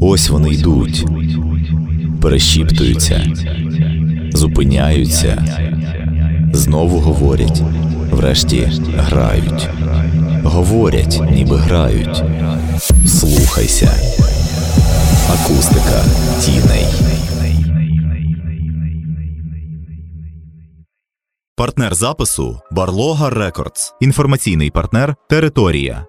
Ось вони йдуть, перешіптуються, зупиняються, знову говорять, врешті грають. Говорять, ніби грають. Слухайся. Акустика тіней. Партнер запису Барлога Рекордс. Інформаційний партнер Територія.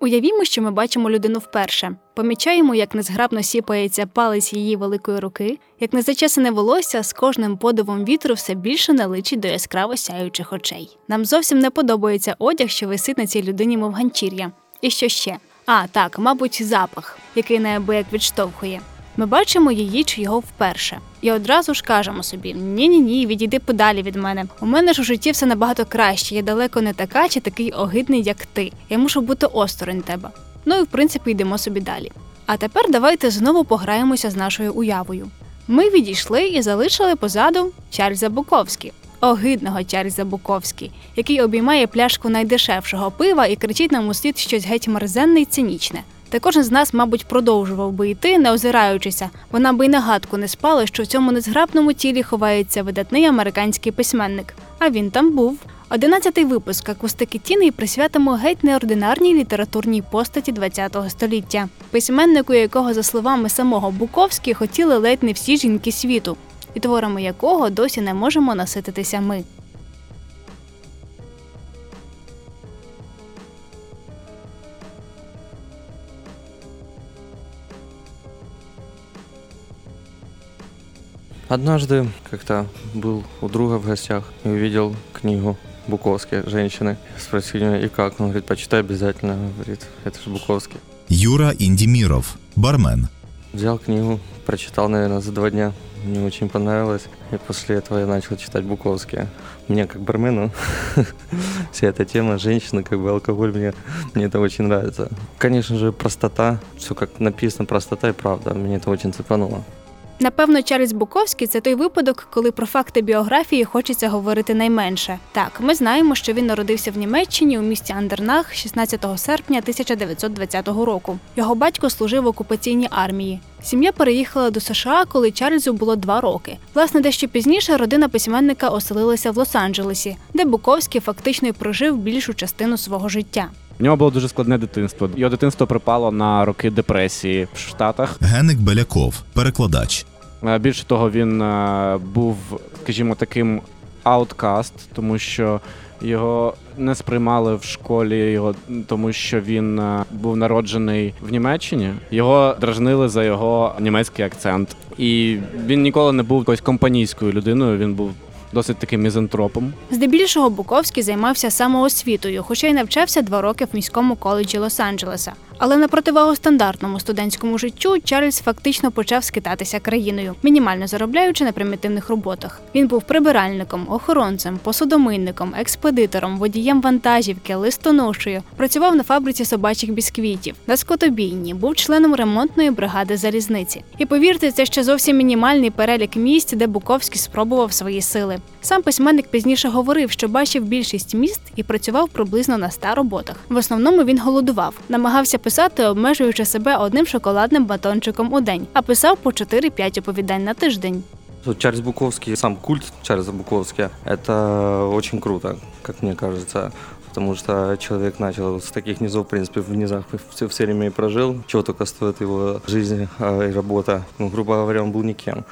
Уявімо, що ми бачимо людину вперше. Помічаємо, як незграбно сіпається палець її великої руки, як незачесане волосся з кожним подивом вітру все більше наличить до яскраво сяючих очей. Нам зовсім не подобається одяг, що висить на цій людині, мов ганчір'я. І що ще? А, так, мабуть, запах, який неабияк відштовхує. Ми бачимо її чи його вперше. І одразу ж кажемо собі: ні-ні ні, відійди подалі від мене. У мене ж у житті все набагато краще. Я далеко не така чи такий огидний, як ти. Я мушу бути осторонь тебе. Ну і в принципі йдемо собі далі. А тепер давайте знову пограємося з нашою уявою. Ми відійшли і залишили позаду Чарльза Буковський, огидного Чарльза Буковський, який обіймає пляшку найдешевшого пива і кричить нам у слід щось геть мерзенне й цинічне. Та кожен з нас, мабуть, продовжував би йти, не озираючися, вона би й на гадку не спала, що в цьому незграбному тілі ховається видатний американський письменник. А він там був. Одинадцятий випуск акустики тіней присвятимо геть неординарній літературній постаті ХХ століття, письменнику, якого, за словами самого Буковський, хотіли ледь не всі жінки світу, і творами якого досі не можемо насититися ми. Однажды как-то был у друга в гостях и увидел книгу Буковский «Женщины». Спросили меня, и как? Он говорит, почитай обязательно. Он говорит, это же Буковский. Юра Індіміров, бармен. Взял книгу, прочитал, наверное, за два дня. Мне очень понравилось. И после этого я начал читать Буковский. Мне как бармену вся эта тема женщины, как бы алкоголь, мне, мне это очень нравится. Конечно же, простота. Все как написано, простота и правда. Мне это очень цепануло. Напевно, Чарльз Буковський це той випадок, коли про факти біографії хочеться говорити найменше. Так, ми знаємо, що він народився в Німеччині у місті Андернах 16 серпня 1920 року. Його батько служив в окупаційній армії. Сім'я переїхала до США, коли Чарльзу було два роки. Власне, дещо пізніше родина письменника оселилася в Лос-Анджелесі, де Буковський фактично й прожив більшу частину свого життя. У нього було дуже складне дитинство. Його дитинство припало на роки депресії в Штатах. Геник Беляков, перекладач. Е, Більше того, він е, був, скажімо, таким ауткаст, тому що його не сприймали в школі, його тому що він е, був народжений в Німеччині. Його дражнили за його німецький акцент, і він ніколи не був якоюсь компанійською людиною. Він був досить таким мізантропом. Здебільшого Буковський займався самоосвітою, хоча й навчався два роки в міському коледжі Лос-Анджелеса. Але на противагу стандартному студентському життю Чарльз фактично почав скитатися країною, мінімально заробляючи на примітивних роботах. Він був прибиральником, охоронцем, посудомийником, експедитором, водієм вантажівки, листоношею, працював на фабриці собачих бісквітів, на скотобійні, був членом ремонтної бригади залізниці. І повірте, це ще зовсім мінімальний перелік місць, де Буковський спробував свої сили. Сам письменник пізніше говорив, що бачив більшість міст і працював приблизно на ста роботах. В основному він голодував, намагався писати, обмежуючи себе одним шоколадним батончиком у день, а писав по 4-5 оповідань на тиждень. Вот Чарльз Буковский, сам культ Чарльза Буковского, это очень круто, как мне кажется. Потому что человек начал с таких низов, в принципе, в низах все, все время и прожил. Чего только стоит его жизнь а, и работа. Ну, грубо говоря, он был никем.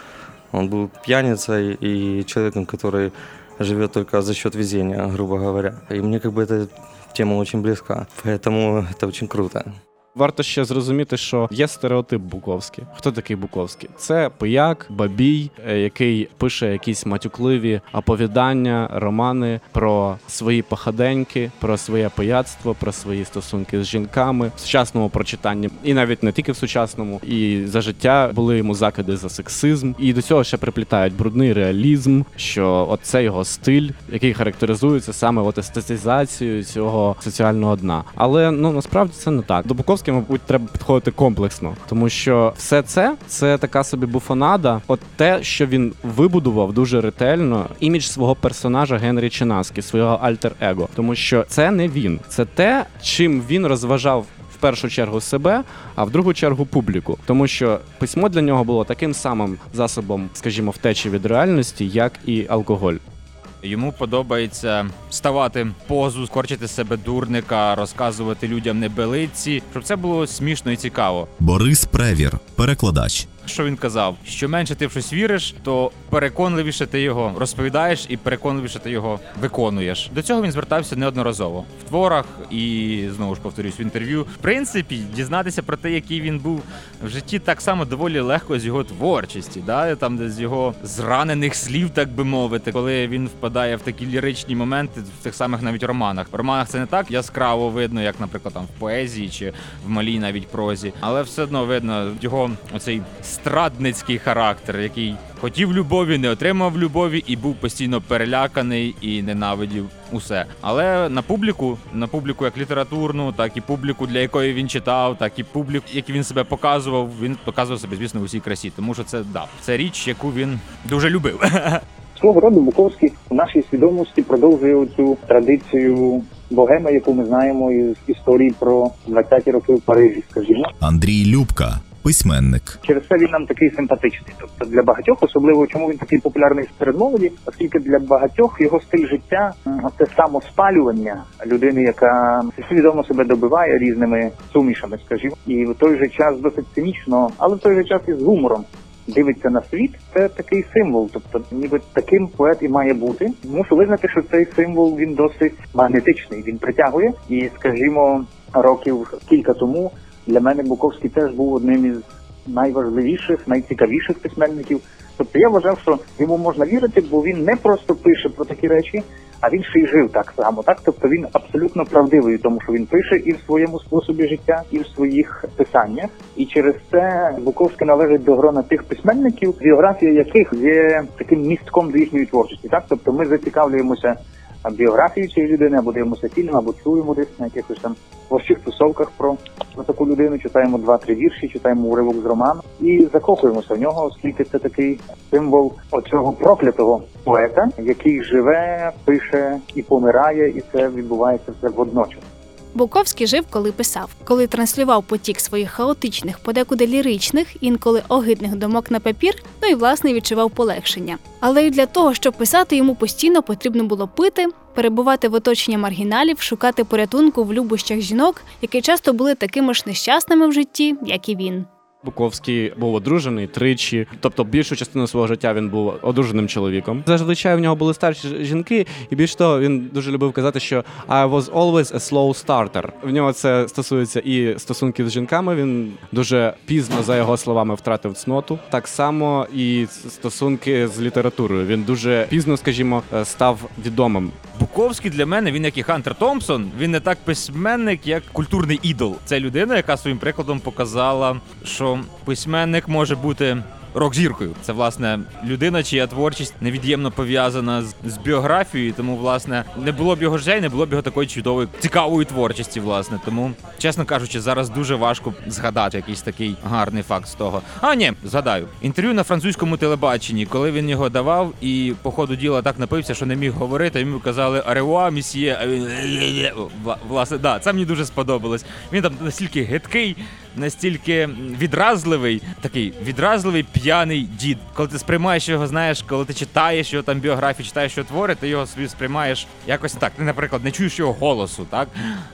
Он был пьяницей и человеком, который живет только за счет везения, грубо говоря. И мне как бы эта тема очень близка. Поэтому это очень круто. Варто ще зрозуміти, що є стереотип Буковський. Хто такий Буковський? Це пияк, бабій, е, який пише якісь матюкливі оповідання, романи про свої похаденьки, про своє пияцтво, про свої стосунки з жінками в сучасному прочитанні, і навіть не тільки в сучасному, і за життя були йому закиди за сексизм. І до цього ще приплітають брудний реалізм, що от це його стиль, який характеризується саме от естетизацією цього соціального дна. Але ну насправді це не так. До Буковського, мабуть, треба підходити комплексно, тому що все це це така собі буфонада. От те, що він вибудував дуже ретельно, імідж свого персонажа Генрі Чинаскі, свого альтер-его, тому що це не він, це те, чим він розважав в першу чергу себе, а в другу чергу публіку, тому що письмо для нього було таким самим засобом, скажімо, втечі від реальності, як і алкоголь. Йому подобається ставати позу, скорчити себе дурника, розказувати людям небелиці, щоб це було смішно і цікаво. Борис Превір, перекладач. Що він казав? Що менше ти в щось віриш, то переконливіше ти його розповідаєш і переконливіше ти його виконуєш. До цього він звертався неодноразово в творах і знову ж повторюсь в інтерв'ю. В принципі, дізнатися про те, який він був в житті, так само доволі легко з його творчості, да там з його зранених слів, так би мовити, коли він впадає в такі ліричні моменти в тих самих навіть романах. В романах це не так яскраво видно, як, наприклад, там в поезії чи в малій навіть прозі, але все одно видно його оцей страдницький характер, який хотів любові, не отримав любові і був постійно переляканий і ненавидів усе. Але на публіку, на публіку як літературну, так і публіку, для якої він читав, так і публіку, як він себе показував. Він показував себе, звісно, в усій красі, тому що це да, це річ, яку він дуже любив. Свого роду Буковський в нашій свідомості продовжує цю традицію богеми, яку ми знаємо із історії про 20-ті роки в Парижі, скажімо. Андрій Любка, письменник. Через це він нам такий симпатичний. Тобто для багатьох, особливо чому він такий популярний серед молоді, оскільки для багатьох його стиль життя це самоспалювання людини, яка свідомо себе добиває різними сумішами, скажімо, і в той же час досить цинічно, але в той же час і з гумором. Дивиться на світ, це такий символ. Тобто, ніби таким поет і має бути. Мушу визнати, що цей символ він досить магнетичний. Він притягує, і скажімо, років кілька тому для мене Буковський теж був одним із найважливіших, найцікавіших письменників. Тобто я вважав, що йому можна вірити, бо він не просто пише про такі речі, а він ще й жив так само. Так, тобто він абсолютно правдивий, тому що він пише і в своєму способі життя, і в своїх писаннях. І через це Буковський належить до грона тих письменників, біографія яких є таким містком до їхньої творчості. Так, тобто ми зацікавлюємося біографією цієї людини, або дивимося фільм, або чуємо десь на якихось там творчих тусовках про, про таку людину, читаємо два-три вірші, читаємо уривок з роману і закохуємося в нього, оскільки це такий символ оцього проклятого поета, який живе, пише і помирає, і це відбувається все водночас. Буковський жив, коли писав, коли транслював потік своїх хаотичних, подекуди ліричних, інколи огидних думок на папір, ну і власне відчував полегшення. Але й для того, щоб писати, йому постійно потрібно було пити, перебувати в оточенні маргіналів, шукати порятунку в любощах жінок, які часто були такими ж нещасними в житті, як і він. Буковський був одружений тричі, тобто більшу частину свого життя він був одруженим чоловіком. Зазвичай в нього були старші жінки, і більш того, він дуже любив казати, що I was always a slow starter. В нього це стосується і стосунків з жінками. Він дуже пізно, за його словами, втратив цноту. Так само і стосунки з літературою. Він дуже пізно, скажімо, став відомим. Буковський для мене він як і Хантер Томпсон. Він не так письменник, як культурний ідол. Це людина, яка своїм прикладом показала, що письменник може бути. Рок-зіркою це власне людина, чия творчість невід'ємно пов'язана з, з біографією. Тому, власне, не було б його життя, і не було б його такої чудової цікавої творчості. Власне, тому, чесно кажучи, зараз дуже важко згадати якийсь такий гарний факт з того. А ні, згадаю інтерв'ю на французькому телебаченні, коли він його давав, і по ходу діла так напився, що не міг говорити. Йому казали Ареуа, місьє. А він власне, да, це мені дуже сподобалось. Він там настільки гидкий, настільки відразливий, такий відразливий п'яний дід. Коли ти сприймаєш його, знаєш, коли ти читаєш його там біографію, читаєш його твори, ти його собі сприймаєш якось так. Ти, наприклад, не чуєш його голосу, так?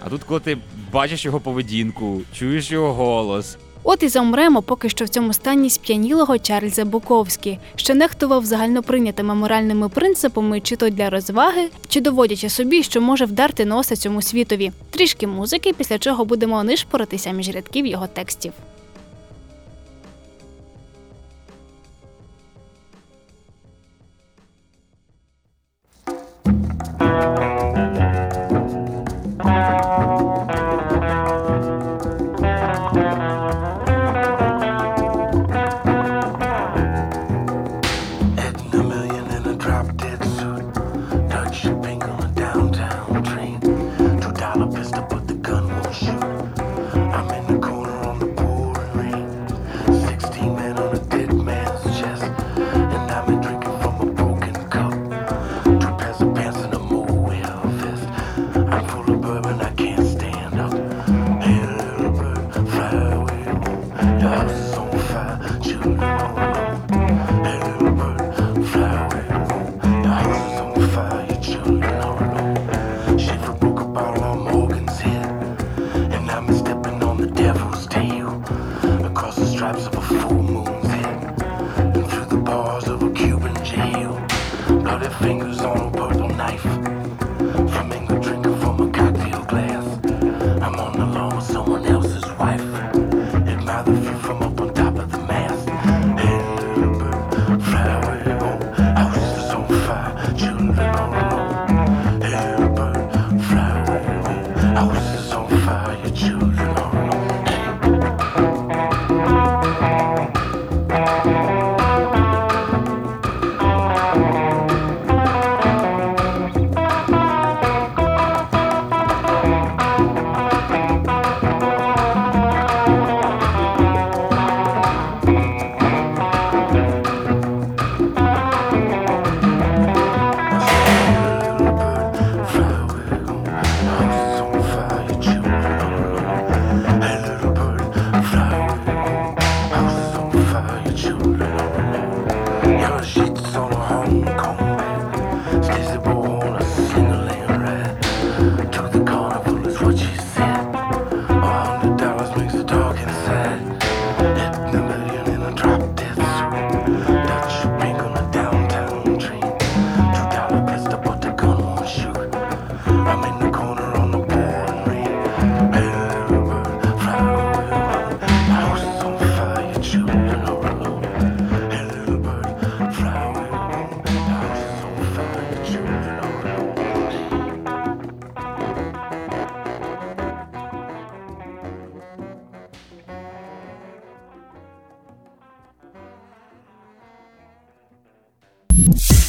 А тут, коли ти бачиш його поведінку, чуєш його голос. От і замремо поки що в цьому стані сп'янілого Чарльза Буковські, що нехтував загальноприйнятими моральними принципами, чи то для розваги, чи доводячи собі, що може вдарти носа цьому світові. Трішки музики, після чого будемо нишпоритися між рядків його текстів. Heading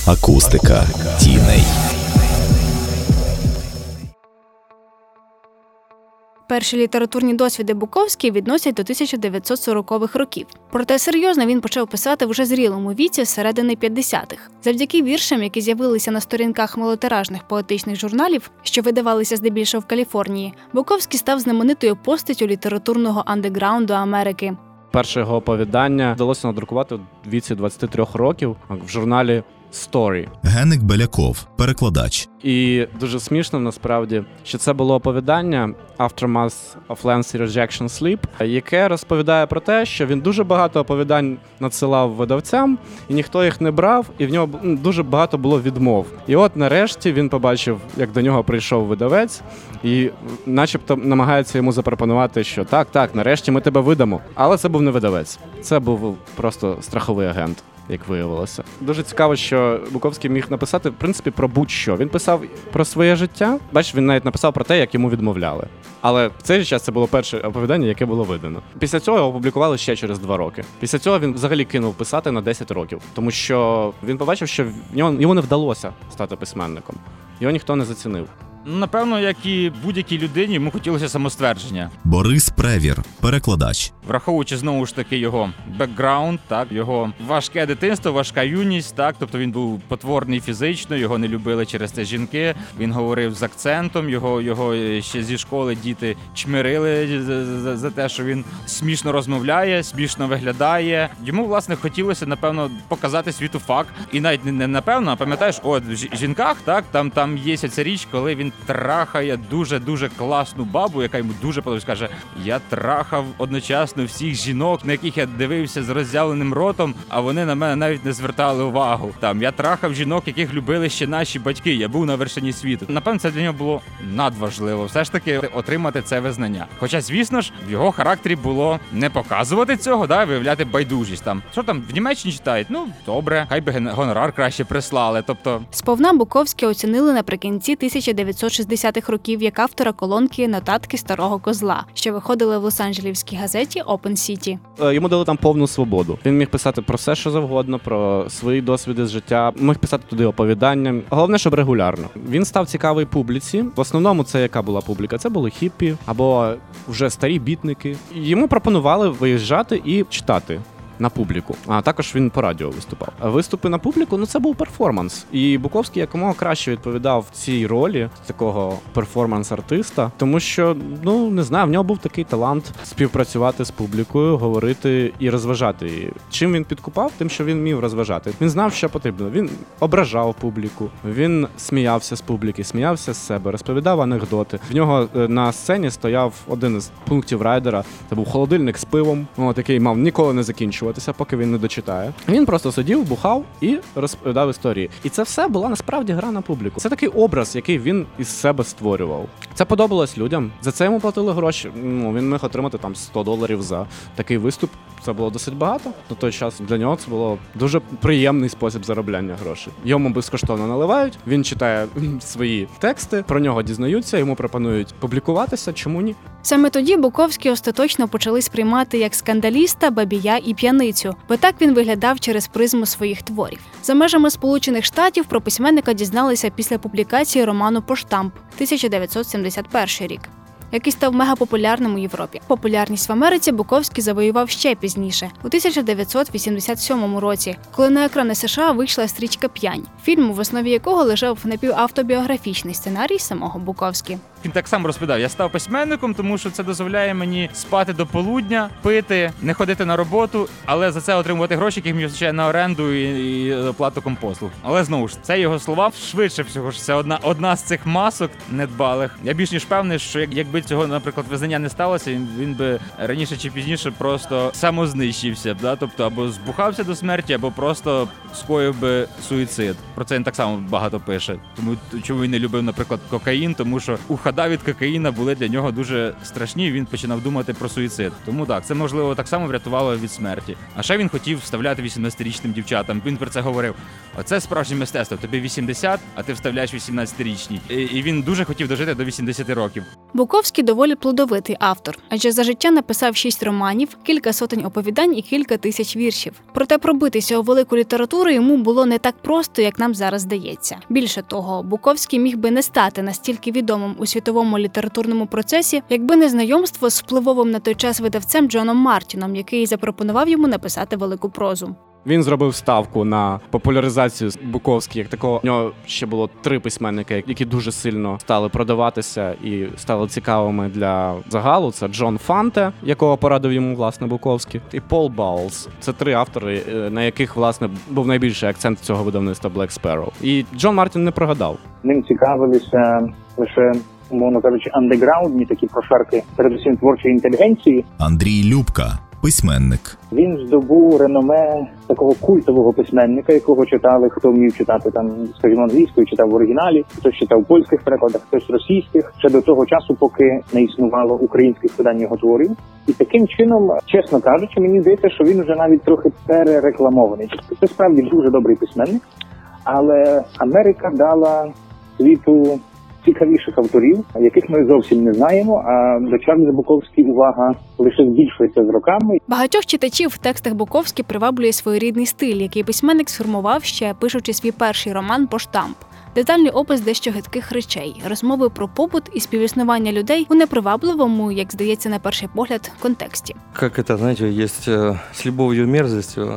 Акустика тіней. Перші літературні досвіди Буковський відносять до 1940-х років. Проте серйозно він почав писати в уже зрілому віці з середини 50-х. Завдяки віршам, які з'явилися на сторінках малотиражних поетичних журналів, що видавалися здебільшого в Каліфорнії, Буковський став знаменитою постаттю літературного андеграунду Америки. Перше його оповідання вдалося надрукувати в віці 23 років в журналі Story. Геник Беляков, перекладач. І дуже смішно насправді, що це було оповідання Aftermath of Lancy Rejection Sleep, яке розповідає про те, що він дуже багато оповідань надсилав видавцям, і ніхто їх не брав, і в нього дуже багато було відмов. І от нарешті він побачив, як до нього прийшов видавець, і начебто намагається йому запропонувати, що так, так, нарешті ми тебе видамо. Але це був не видавець, це був просто страховий агент. Як виявилося, дуже цікаво, що Буковський міг написати в принципі про будь-що. Він писав про своє життя. Бачиш, він навіть написав про те, як йому відмовляли. Але в цей же час це було перше оповідання, яке було видано. Після цього опублікували ще через два роки. Після цього він взагалі кинув писати на 10 років, тому що він побачив, що в нього йому не вдалося стати письменником. Його ніхто не зацінив. Ну, напевно, як і будь-якій людині, йому хотілося самоствердження. Борис Превір, перекладач. Враховуючи знову ж таки його бекграунд, так його важке дитинство, важка юність, так тобто він був потворний фізично, його не любили через це жінки. Він говорив з акцентом. Його його ще зі школи діти чмирили за, за, за те, що він смішно розмовляє, смішно виглядає. Йому власне хотілося напевно показати світу факт, і навіть не, не напевно, а пам'ятаєш, от в жінках, так там там є ця річ, коли він трахає дуже дуже класну бабу, яка йому дуже подобається. Каже: Я трахав одночасно всіх жінок, на яких я дивився з роззявленим ротом, а вони на мене навіть не звертали увагу. Там я трахав жінок, яких любили ще наші батьки. Я був на вершині світу. Напевно, це для нього було надважливо. Все ж таки отримати це визнання. Хоча, звісно ж, в його характері було не показувати цього, да, виявляти байдужість. Там що там в Німеччині читають? Ну добре, хай би гонорар краще прислали. Тобто Сповна Буковське оцінили наприкінці 1960-х років як автора колонки Нотатки старого козла, що виходили в Лос-Анджелівській газеті Open City. Е, Йому дали там повну свободу. Він міг писати про все, що завгодно, про свої досвіди з життя. Міг писати туди оповідання. Головне, щоб регулярно. Він став цікавий публіці. В основному це яка була публіка? Це були хіппі або вже старі бітники. Йому пропонували виїжджати і читати. На публіку, а також він по радіо виступав. Виступи на публіку ну це був перформанс. І Буковський якомога краще відповідав цій ролі такого перформанс-артиста, тому що ну не знаю, в нього був такий талант співпрацювати з публікою, говорити і розважати її. Чим він підкупав? Тим, що він вмів розважати. Він знав, що потрібно. Він ображав публіку, він сміявся з публіки, сміявся з себе, розповідав анекдоти. В нього е, на сцені стояв один із пунктів райдера. Це був холодильник з пивом. От який мав ніколи не закінчуватися. Закінчуватися, поки він не дочитає. Він просто сидів, бухав і розповідав історії. І це все була насправді гра на публіку. Це такий образ, який він із себе створював. Це подобалось людям. За це йому платили гроші. Ну він міг отримати там 100 доларів за такий виступ. Це було досить багато. На той час для нього це було дуже приємний спосіб заробляння грошей. Йому безкоштовно наливають. Він читає свої тексти, про нього дізнаються, йому пропонують публікуватися. Чому ні? Саме тоді Буковський остаточно почали сприймати як скандаліста, бабія і п'яницю, бо так він виглядав через призму своїх творів. За межами Сполучених Штатів про письменника дізналися після публікації роману Поштамп 1971 рік. Який став мегапопулярним у Європі. Популярність в Америці Буковський завоював ще пізніше, у 1987 році, коли на екрани США вийшла стрічка П'янь, фільм, в основі якого лежав напівавтобіографічний сценарій самого Буковський. Він так само розповідав: я став письменником, тому що це дозволяє мені спати до полудня, пити, не ходити на роботу, але за це отримувати гроші, які мені вистачає на оренду і, і оплату компослуг. Але знову ж це його слова. Швидше всього ж це одна одна з цих масок недбалих. Я більш ніж певний, що як- якби цього, наприклад, визнання не сталося, він, він би раніше чи пізніше просто самознищився да? тобто або збухався до смерті, або просто скоїв би суїцид. Про це він так само багато пише. Тому чому він не любив, наприклад, кокаїн, тому що ухода від кокаїна були для нього дуже страшні. Він починав думати про суїцид. Тому так, це можливо так само врятувало від смерті. А ще він хотів вставляти 18-річним дівчатам. Він про це говорив. Оце справжнє мистецтво. Тобі 80, а ти вставляєш 18-річній. І, він дуже хотів дожити до 80 років. Буковський доволі плодовитий автор, адже за життя написав шість романів, кілька сотень оповідань і кілька тисяч віршів. Проте пробитися у велику літературу йому було не так просто, як нам зараз здається. Більше того, Буковський міг би не стати настільки відомим у світовому літературному процесі, якби не знайомство з впливовим на той час видавцем Джоном Мартіном, який запропонував йому написати велику прозу. Він зробив ставку на популяризацію Буковський як такого. У нього ще було три письменники, які дуже сильно стали продаватися і стали цікавими для загалу. Це Джон Фанте, якого порадив йому власне Буковський, і Пол Баулс. Це три автори, е, на яких власне був найбільший акцент цього видавництва Black Sparrow. І Джон Мартін не прогадав. Ним цікавилися лише, умовно кажучи, андеграундні такі прошарки, передусім творчої інтелігенції. Андрій Любка, письменник. Він здобув реноме такого культового письменника, якого читали, хто вмів читати там, скажімо, англійською, читав в оригіналі, хтось читав польських перекладах, хтось російських, ще до того часу, поки не існувало українських видань його творів. І таким чином, чесно кажучи, мені здається, що він вже навіть трохи перерекламований. Тобто Це справді дуже добрий письменник, але Америка дала світу цікавіших авторів, яких ми зовсім не знаємо. А до Чарльза Буковський увага лише збільшується з роками. Багатьох читачів в текстах Буковський приваблює своєрідний стиль, який письменник сформував ще пишучи свій перший роман Поштамп. Детальний опис дещо гидких речей, розмови про побут і співіснування людей у непривабливому, як здається, на перший погляд, контексті. Как это, знаете, есть э, с любовью и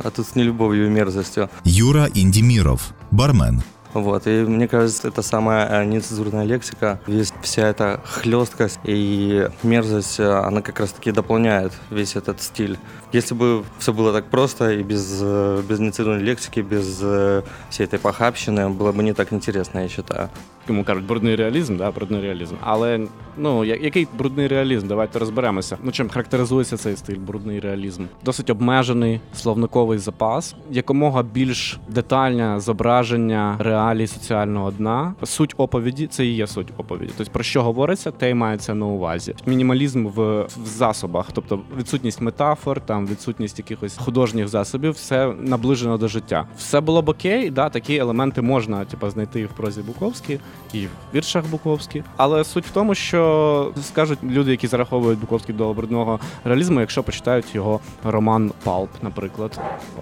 а тут с нелюбовью и мерзостью. Юра Індіміров, бармен. Вот, и мне кажется, это самая э, нецензурная лексика, весь, вся эта хлесткость и мерзость, э, она как раз-таки дополняет весь этот стиль. Если бы все было так просто и без, э, без нецензурной лексики, без э, всей этой похабщины, было бы не так интересно, я считаю. Йому кажуть, брудний реалізм, да, брудний реалізм. Але ну я- який брудний реалізм? Давайте розберемося. Ну чим характеризується цей стиль брудний реалізм? Досить обмежений словниковий запас, якомога більш детальне зображення реалій соціального дна. Суть оповіді це і є суть оповіді. Тобто про що говориться, те й мається на увазі. Мінімалізм в, в засобах, тобто відсутність метафор, там відсутність якихось художніх засобів, все наближено до життя. Все було б окей, да, такі елементи можна типу, знайти і в прозі Буковській, і в віршах Буковській. Але суть в тому, що скажуть люди, які зараховують Буковський до брудного реалізму, якщо почитають його роман Палп, наприклад,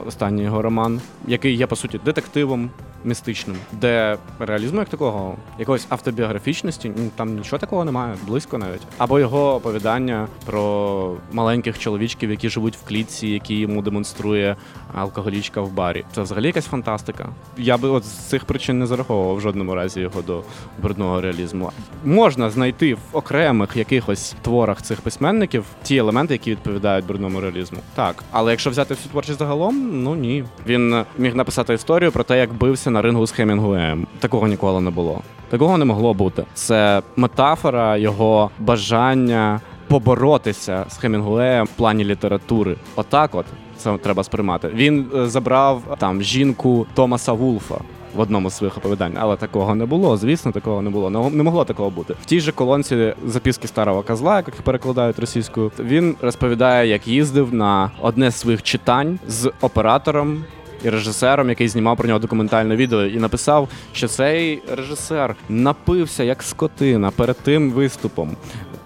останній його роман, який є по суті детективом. Містичним, де реалізму як такого, якоїсь автобіографічності, там нічого такого немає, близько навіть. Або його оповідання про маленьких чоловічків, які живуть в клітці, які йому демонструє алкоголічка в барі. Це взагалі якась фантастика. Я би от з цих причин не зараховував в жодному разі його до брудного реалізму. Можна знайти в окремих якихось творах цих письменників ті елементи, які відповідають брудному реалізму. Так, але якщо взяти всю творчість загалом, ну ні. Він міг написати історію про те, як бився на рингу з Хемінгуеєм. Такого ніколи не було. Такого не могло бути. Це метафора його бажання поборотися з Хемінгуеєм в плані літератури. Отак, от це треба сприймати. Він е, забрав там жінку Томаса Вулфа. В одному з своїх оповідань, але такого не було. Звісно, такого не було. Не могло такого бути. В тій же колонці записки старого козла, як їх перекладають російською. Він розповідає, як їздив на одне з своїх читань з оператором і режисером, який знімав про нього документальне відео, і написав, що цей режисер напився як скотина перед тим виступом.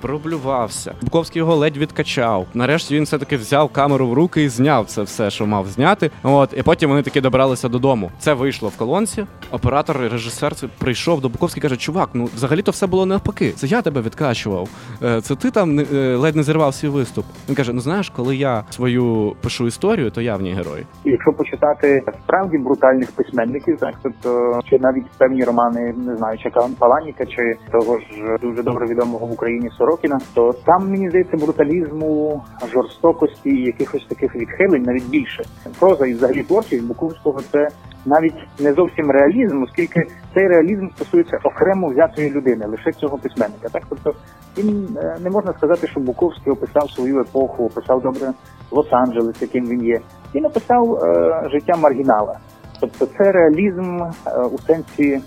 Проблювався. Буковський його ледь відкачав. Нарешті він все-таки взяв камеру в руки і зняв це все, що мав зняти. От, і потім вони таки добралися додому. Це вийшло в колонці. Оператор режисер прийшов до Буковський і каже: Чувак, ну взагалі то все було навпаки. Це я тебе відкачував. Е, Це ти там е, ледь не зірвав свій виступ. Він каже: Ну знаєш, коли я свою пишу історію, то я в ній герой. Якщо почитати справді брутальних письменників, так тобто чи навіть певні романи, не знаю, чи Паланіка, чи того ж дуже добре відомого в Україні Сорокіна, то там мені здається бруталізму, жорстокості, і якихось таких відхилень навіть більше. Проза і взагалі творчість Буковського це навіть не зовсім реалізм, оскільки цей реалізм стосується окремо взятої людини, лише цього письменника. Так, тобто він е, не можна сказати, що Буковський описав свою епоху, описав добре Лос-Анджелес, яким він є. Він описав е, життя маргінала. Тобто це реалізм е, у сенсі е,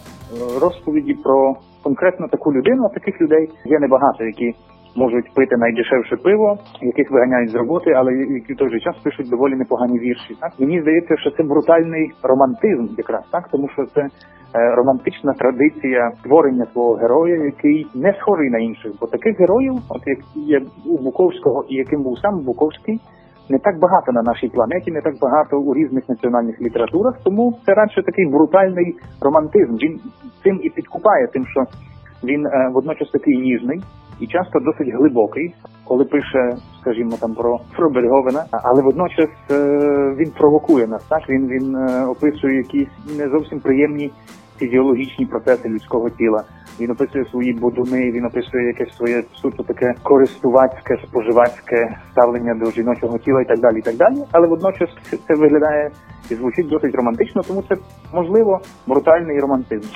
розповіді про конкретно таку людину, а таких людей є небагато, які можуть пити найдешевше пиво, яких виганяють з роботи, але які в той же час пишуть доволі непогані вірші. Так мені здається, що це брутальний романтизм, якраз так, тому що це е, романтична традиція творення свого героя, який не схожий на інших, бо таких героїв, от як є у Буковського і яким був сам Буковський. Не так багато на нашій планеті, не так багато у різних національних літературах, тому це радше такий брутальний романтизм. Він цим і підкупає, тим, що він е, водночас такий ніжний і часто досить глибокий, коли пише, скажімо, там про, про Бетговена, але водночас е, він провокує нас. Так він він е, описує якісь не зовсім приємні фізіологічні процеси людського тіла. Він описує свої будуни, він описує якесь своє суто таке користувацьке, споживацьке ставлення до жіночого тіла і так далі. і так далі. Але водночас це виглядає і звучить досить романтично, тому це можливо брутальний романтизм.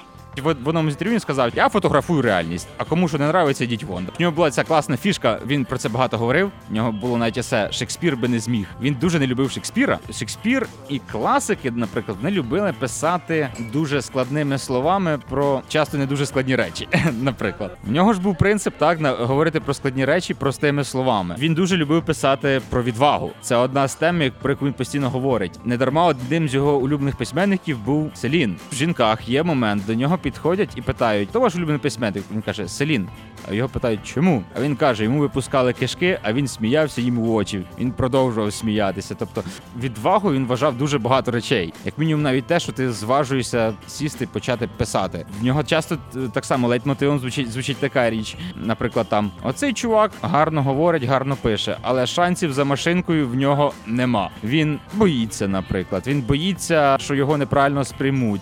В одному з інтерв'ю він сказав: я фотографую реальність, а кому що не нравиться, йдіть вон. В нього була ця класна фішка. Він про це багато говорив. В нього було навіть есе Шекспір би не зміг. Він дуже не любив Шекспіра. Шекспір і класики, наприклад, не любили писати дуже складними словами про часто не дуже складні речі. Наприклад, в нього ж був принцип так на говорити про складні речі простими словами. Він дуже любив писати про відвагу. Це одна з тем, про яку він постійно говорить. Недарма одним з його улюблених письменників був Селін. В жінках є момент, до нього підходять і питають: хто ваш улюблений письменник? Він каже Селін. А його питають, чому? А він каже, йому випускали кишки, а він сміявся їм в очі. Він продовжував сміятися. Тобто, відвагу він вважав дуже багато речей. Як мінімум, навіть те, що ти зважуєшся сісти почати писати. В нього часто е, так само лейтмотивом звучить звучить така річ. Наприклад, там оцей чувак гарно говорить, гарно пише, але шансів за машинкою в нього нема. Він боїться, наприклад. Він боїться, що його неправильно сприймуть.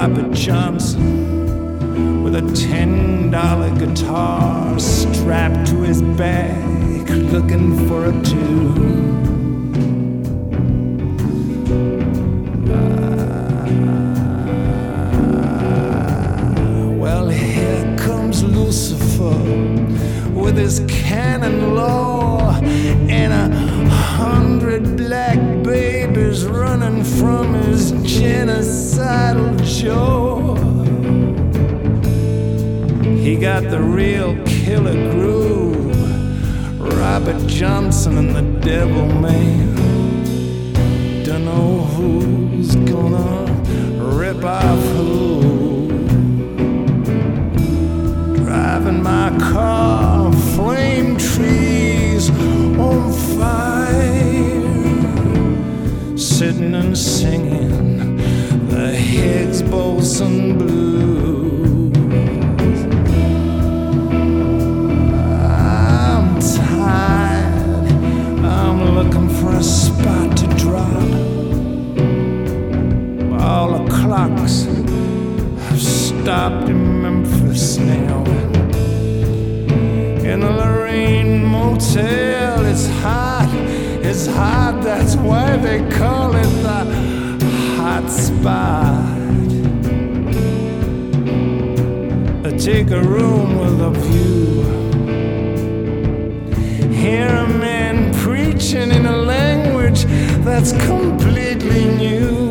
Robert Johnson with a ten dollar guitar strapped to his back, looking for a tune. Ah, well, here comes Lucifer with his canon law and a hundred black babies running from his genocidal jaw. He got the real killer groove, Robert Johnson and the Devil Man. Don't know who's gonna rip off who driving my car, flame trees on fire, sitting and singing Higgs boson blues. I'm tired, I'm looking for a spot to drop. All the clocks have stopped in Memphis now. In the Lorraine Motel, it's hot, it's hot, that's why they call it the hot spot. Take a room with a view. Hear a man preaching in a language that's completely new.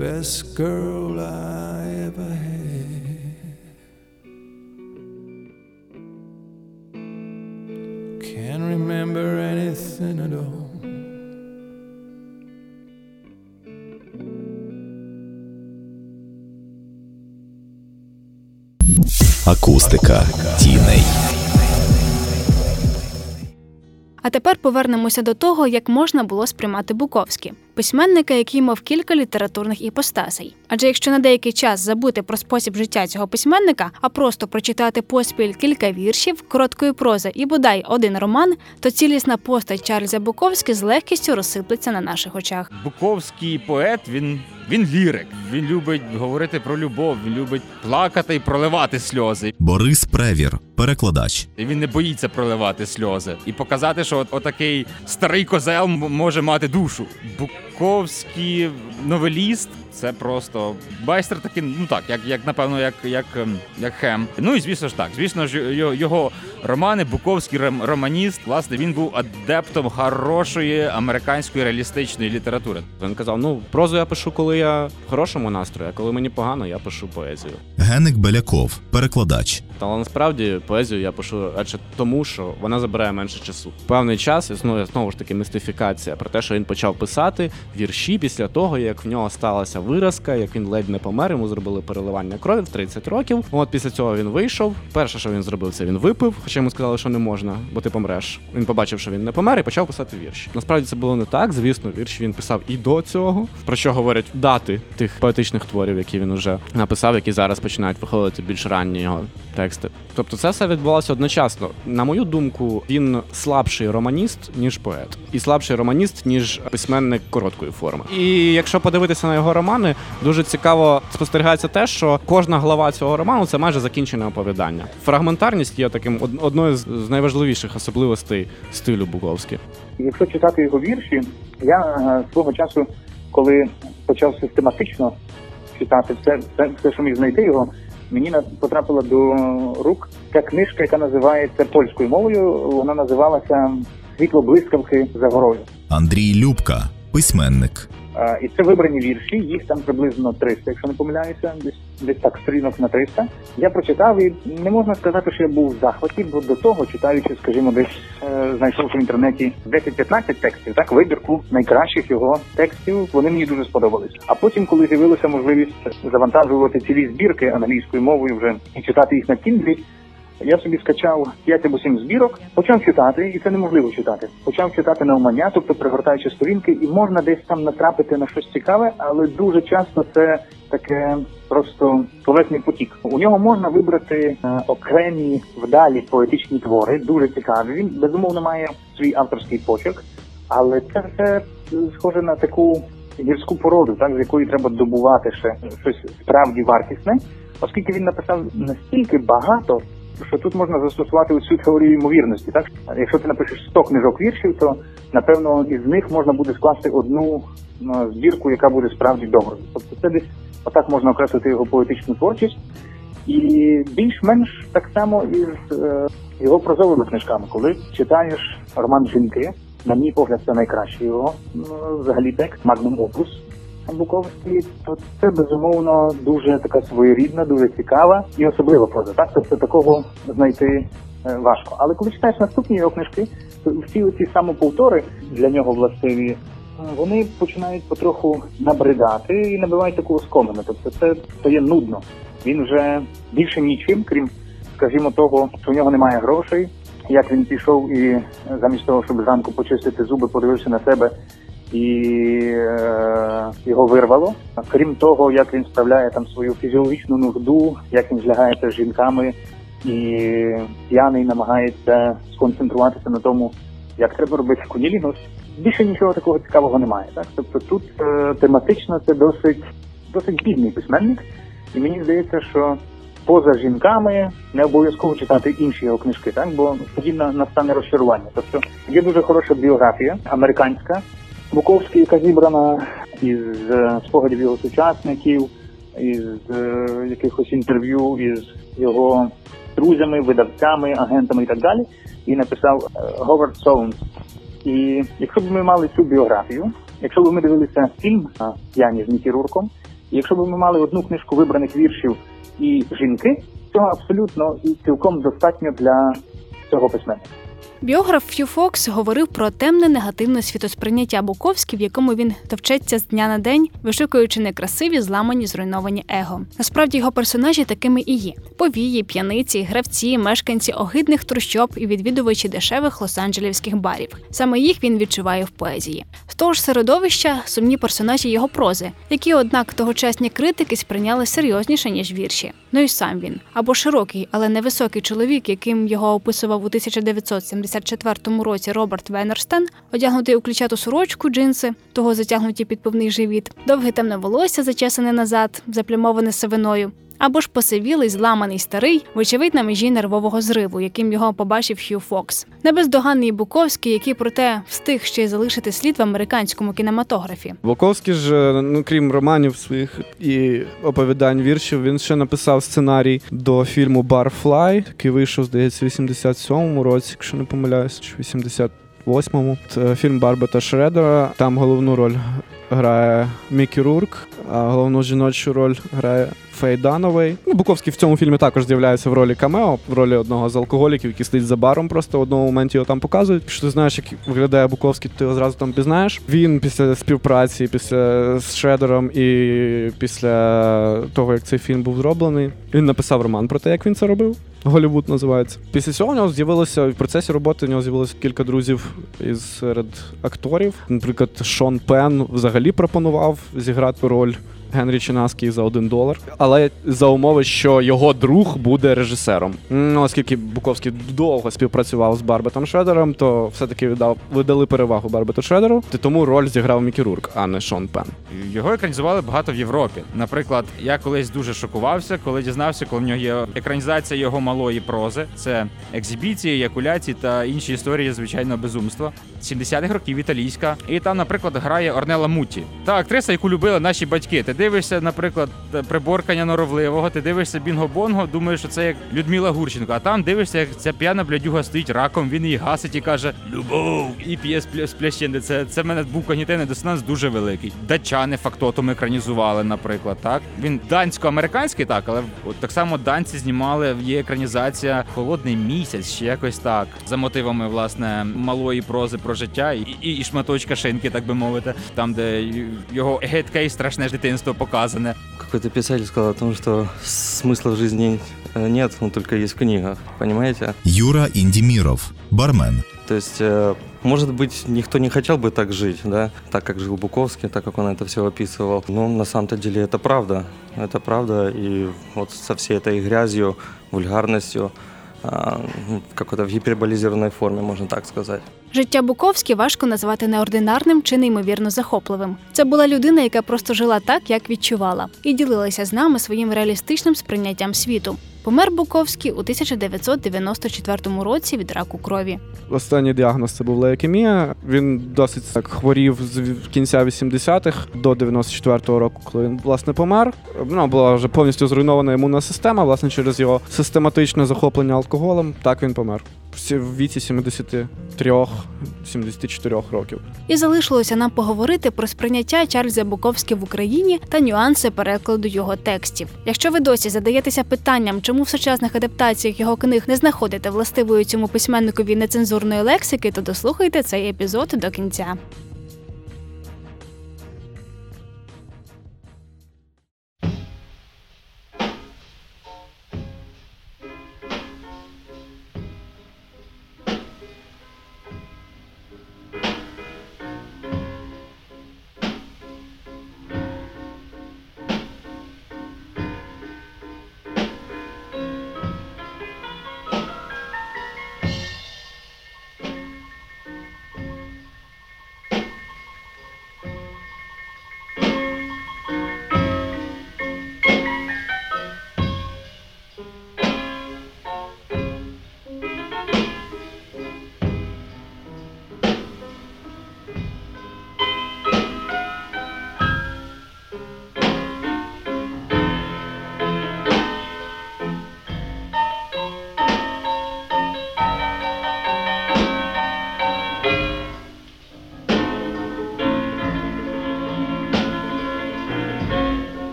Best girl I ever had. Can't remember anything at all. Акустика тіней. А тепер повернемося до того, як можна було сприймати Буковський, письменника, який мав кілька літературних іпостасей. Адже якщо на деякий час забути про спосіб життя цього письменника, а просто прочитати поспіль кілька віршів, короткої прози і бодай один роман, то цілісна постать Чарльза Буковський з легкістю розсиплеться на наших очах. Буковський поет, він, він лірик. Він любить говорити про любов, він любить плакати і проливати сльози. Борис Превір, перекладач. І він не боїться проливати сльози і показати, що от, отакий старий козел може мати душу. Буковський новеліст. Це просто байстер такий, ну так, як, як напевно, як, як, ем, як хем. Ну і звісно ж так. Звісно ж, його, його романи, Буковський ром- романіст, власне, він був адептом хорошої американської реалістичної літератури. Він казав: ну, прозу я пишу, коли я в хорошому настрої, а коли мені погано, я пишу поезію. Геник Беляков, перекладач. Та але насправді поезію я пишу радше тому, що вона забирає менше часу. Певний час існує знову ж таки містифікація про те, що він почав писати вірші після того, як в нього сталася виразка, як він ледь не помер. Йому зробили переливання крові в 30 років. От після цього він вийшов. Перше, що він зробив, це він випив, хоча йому сказали, що не можна, бо ти помреш. Він побачив, що він не помер, і почав писати вірші. Насправді це було не так. Звісно, вірші він писав і до цього, про що говорять дати тих поетичних творів, які він уже написав, які зараз починають виходити більш ранні його тексти. Тобто це все відбувалося одночасно. На мою думку, він слабший романіст, ніж поет, і слабший романіст, ніж письменник короткої форми. І якщо подивитися на його романи, дуже цікаво спостерігається те, що кожна глава цього роману це майже закінчене оповідання. Фрагментарність є таким од- одною з найважливіших особливостей стилю Буковський. Якщо читати його вірші, я е, свого часу, коли почав систематично читати все, все, все, що міг знайти його, мені на- потрапила до рук ця книжка, яка називається польською мовою. Вона називалася Світло блискавки за горою. Андрій Любка, письменник. І це вибрані вірші, їх там приблизно 300, якщо не помиляюся, десь десь так сторінок на 300. Я прочитав і не можна сказати, що я був в захваті, бо до того, читаючи, скажімо, десь е, знайшовши в інтернеті 10-15 текстів, так вибірку найкращих його текстів, вони мені дуже сподобались. А потім, коли з'явилася можливість завантажувати цілі збірки англійською мовою вже і читати їх на Kindle, я собі скачав 5 або 7 збірок, почав читати, і це неможливо читати. Почав читати на умання, тобто пригортаючи сторінки, і можна десь там натрапити на щось цікаве, але дуже часто це таке просто словесний потік. У нього можна вибрати е, окремі вдалі поетичні твори, дуже цікаві. Він безумовно має свій авторський почерк, але це все схоже на таку гірську породу, так з якої треба добувати ще щось справді вартісне, оскільки він написав настільки багато що тут можна застосувати усю теорію ймовірності. Так, якщо ти напишеш 100 книжок віршів, то напевно із них можна буде скласти одну ну, збірку, яка буде справді доброю. Тобто це десь отак можна окреслити його поетичну творчість, і більш-менш так само із е, його прозовими книжками, коли читаєш роман жінки. На мій погляд, це найкращий його ну, взагалі текст, магнум опус. Буковський, то це безумовно дуже така своєрідна, дуже цікава і особлива проза. Так, тобто такого знайти е, важко. Але коли читаєш наступні його книжки, то всі ці самоповтори для нього властиві, е, вони починають потроху набридати і набивають таку оскомину. Тобто це стає нудно. Він вже більше нічим, крім, скажімо, того, що в нього немає грошей. Як він пішов і е, замість того, щоб зранку почистити зуби, подивився на себе і е, його вирвало. Крім того, як він справляє там свою фізіологічну нужду, як він злягається з жінками і п'яний намагається сконцентруватися на тому, як треба робити кунілінгус. Більше нічого такого цікавого немає. Так, тобто тут е, тематично це досить досить бідний письменник, і мені здається, що поза жінками не обов'язково читати інші його книжки, так бо тоді настане розчарування. Тобто є дуже хороша біографія американська. Буковський, яка зібрана із е, спогадів його сучасників, із е, якихось інтерв'ю із його друзями, видавцями, агентами і так далі. І написав е, Говард Соунс. І якщо б ми мали цю біографію, якщо б ми дивилися фільм «П'яні з Мікі Рурком, і якщо б ми мали одну книжку вибраних віршів і жінки, цього абсолютно і цілком достатньо для цього письменника. Біограф Ф'ю Фокс говорив про темне негативне світосприйняття Буковські, в якому він товчеться з дня на день, вишукуючи некрасиві, зламані, зруйновані его. Насправді його персонажі такими і є: повії, п'яниці, гравці, мешканці огидних трущоб і відвідувачі дешевих лос-анджелівських барів. Саме їх він відчуває в поезії. З того ж середовища сумні персонажі його прози, які, однак, тогочасні критики сприйняли серйозніше ніж вірші. Ну і сам він або широкий, але невисокий чоловік, яким його описував у 1974 році Роберт Венерстен, одягнутий у ключату сорочку, джинси, того затягнуті під повний живіт, довге темне волосся зачесане назад, заплямоване сивиною. Або ж посивілий, зламаний старий, вочевидь на межі нервового зриву, яким його побачив Хью Фокс. Небездоганний Буковський, який проте встиг ще й залишити слід в американському кінематографі. Буковський ж, ну крім романів своїх і оповідань віршів, він ще написав сценарій до фільму Barfly, який вийшов, здається, в 87-му році, якщо не помиляюсь, чи 88-му. Це фільм Барбета Шредера. Там головну роль грає Мікі Рурк, а головну жіночу роль грає Фей Дановей. Ну, Буковський в цьому фільмі також з'являється в ролі камео, в ролі одного з алкоголіків, який стоїть за баром. Просто в одному моменті його там показують. Якщо ти знаєш, як виглядає Буковський, ти його зразу там пізнаєш. Він після співпраці, після з Шредером і після того, як цей фільм був зроблений, він написав роман про те, як він це робив. Голівуд називається. Після цього у нього з'явилося в процесі роботи. У нього з'явилося кілька друзів із серед акторів. Наприклад, Шон Пен взагалі пропонував зіграти роль. Генрі Чинаський за один долар, але за умови, що його друг буде режисером. Ну, оскільки Буковський довго співпрацював з Барбетом Шредером, то все-таки віддав видали перевагу Барбету Шредеру, тому роль зіграв Мікі Рурк, а не Шон Пен. Його екранізували багато в Європі. Наприклад, я колись дуже шокувався, коли дізнався, коли в нього є екранізація його малої прози. Це екзибіції, еякуляції та інші історії звичайного безумства. 70-х років італійська. І там, наприклад, грає Орнела Мутті. Та актриса, яку любили наші батьки. Ти дивишся, наприклад, приборкання норовливого, ти дивишся Бінго-Бонго, думаєш, що це як Людмила Гурченко. А там дивишся, як ця п'яна блядюга стоїть раком, він її гасить і каже Любов! І п'є з пля- плящини. Це, це в мене був когнітивний дисонанс дуже великий. Датчани Фактотум екранізували, наприклад. Так він дансько-американський, так, але от так само данці знімали. Є екранізація Холодний місяць, ще якось так, за мотивами власне малої прози про життя і, і, і шматочка шинки, так би мовити, там, де його гидке і страшне дитинство показане. Какой-то писатель сказал о том, что смысла в жизни э, нет, но только есть в книгах, понимаете? Юра Індіміров, бармен. То есть, э, может быть, никто не хотел бы так жить, да, так как жил Буковский, так как он это все описывал. Но на самом-то деле это правда. Это правда. И вот со всей этой грязью, вульгарностью, а, ну, в какой-то в гиперболизированной форме, можно так сказать. Життя Буковські важко назвати неординарним чи неймовірно захопливим. Це була людина, яка просто жила так, як відчувала, і ділилася з нами своїм реалістичним сприйняттям світу. Помер Буковський у 1994 році від раку крові. Останній діагноз це був леукемія. Він досить так хворів з кінця 80-х до 94-го року, коли він власне помер. Ну, була вже повністю зруйнована імунна система, власне, через його систематичне захоплення алкоголем. Так він помер. В віці 73-74 років. І залишилося нам поговорити про сприйняття Чарльза Буковське в Україні та нюанси перекладу його текстів. Якщо ви досі задаєтеся питанням, чому в сучасних адаптаціях його книг не знаходите властивої цьому письменникові нецензурної лексики, то дослухайте цей епізод до кінця.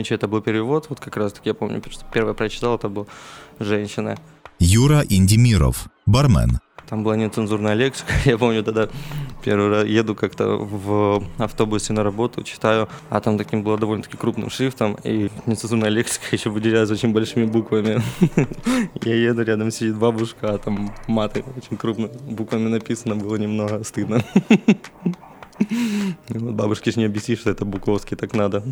помню, чей это был перевод. Вот как раз таки я помню, что первое прочитал, это был женщина. Юра Індіміров, бармен. Там была нецензурная лексика. Я помню, тогда первый раз еду как-то в автобусе на работу, читаю, а там таким было довольно-таки крупным шрифтом, и нецензурная лексика еще выделялась очень большими буквами. Я еду, рядом сидит бабушка, а там маты очень крупными буквами написано, было немного стыдно. Ну, Бабушке же не объяснишь, что это Буковский, так надо.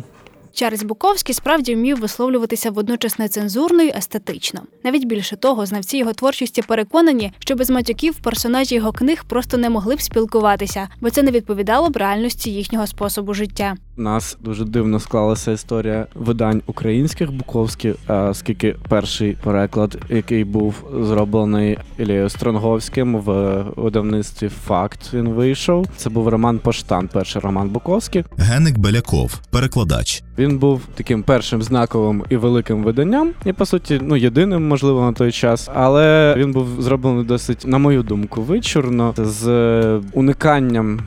Чарльз Буковський справді вмів висловлюватися водночас нецензурно й естетично. Навіть більше того, знавці його творчості переконані, що без матюків персонажі його книг просто не могли б спілкуватися, бо це не відповідало б реальності їхнього способу життя. У нас дуже дивно склалася історія видань українських Буковських, оскільки перший переклад, який був зроблений Ілією Стронговським в видавництві Факт, він вийшов. Це був роман Поштан, перший роман Буковський. Геник Беляков, перекладач. Він був таким першим знаковим і великим виданням, і по суті, ну єдиним, можливо, на той час. Але він був зроблений досить, на мою думку, вичурно з униканням.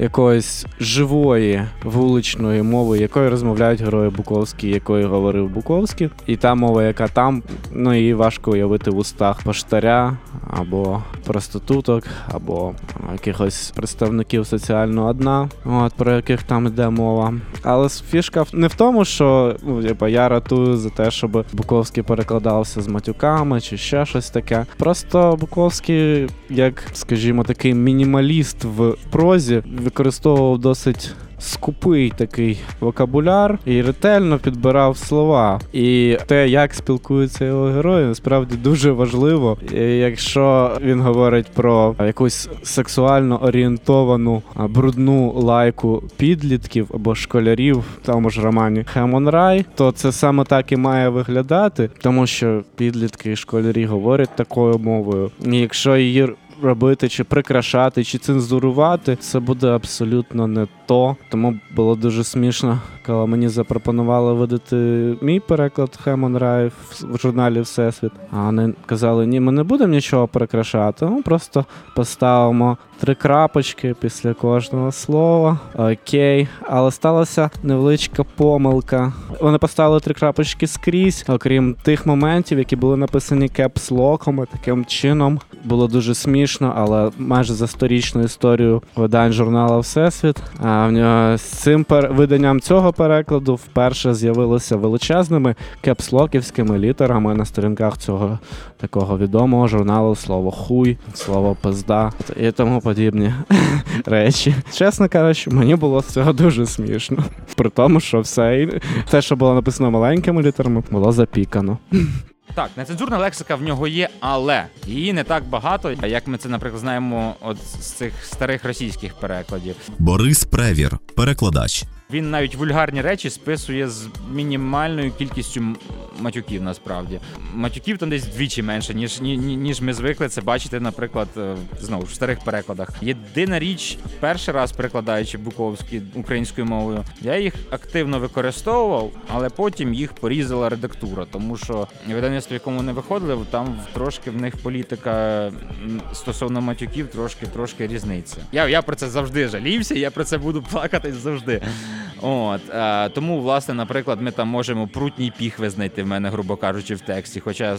Якоїсь живої вуличної мови, якою розмовляють герої Буковські, якою говорив Буковський, і та мова, яка там, ну її важко уявити в устах поштаря або проституток, або якихось представників соціального дна, от про яких там йде мова. Але фішка не в тому, що ну, я ратую за те, щоб Буковський перекладався з матюками чи ще щось таке. Просто Буковський, як, скажімо, такий мінімаліст в прозі, використовував досить. Скупий такий вокабуляр і ретельно підбирав слова. І те, як спілкуються його герої, насправді дуже важливо. І якщо він говорить про якусь сексуально орієнтовану брудну лайку підлітків або школярів в тому ж романі Хемон Рай, то це саме так і має виглядати, тому що підлітки і школярі говорять такою мовою. І якщо її робити, чи прикрашати, чи цензурувати, це буде абсолютно не то. Тому було дуже смішно, коли мені запропонували видати мій переклад Хемон Рай в журналі Всесвіт. А вони казали: ні, ми не будемо нічого прикрашати, ми просто поставимо три крапочки після кожного слова. Окей, але сталася невеличка помилка. Вони поставили три крапочки скрізь, окрім тих моментів, які були написані кепслоком. і Таким чином було дуже смішно, але майже за сторічну історію видань журналу Всесвіт. А в нього з цим пер... виданням цього перекладу вперше з'явилося величезними кепслоківськими літерами на сторінках цього такого відомого журналу слово хуй, слово пизда і тому подібні речі. Чесно кажучи, мені було з цього дуже смішно. При тому, що все те, що було написано маленькими літерами, було запікано. Так, нецензурна лексика в нього є, але її не так багато, як ми це, наприклад, знаємо от з цих старих російських перекладів. Борис Превір, перекладач. Він навіть вульгарні речі списує з мінімальною кількістю матюків. Насправді матюків там десь вдвічі менше, ніж ні, ні- ніж ми звикли це бачити, наприклад, е, знову в старих перекладах. Єдина річ, перший раз перекладаючи Буковський українською мовою, я їх активно використовував, але потім їх порізала редактура, тому що видавництво, якому вони виходили, там трошки в них політика стосовно матюків трошки трошки різниця. Я, я про це завжди жалівся, я про це буду плакати завжди. От е, тому, власне, наприклад, ми там можемо прутній піхви знайти в мене, грубо кажучи, в тексті. Хоча, е,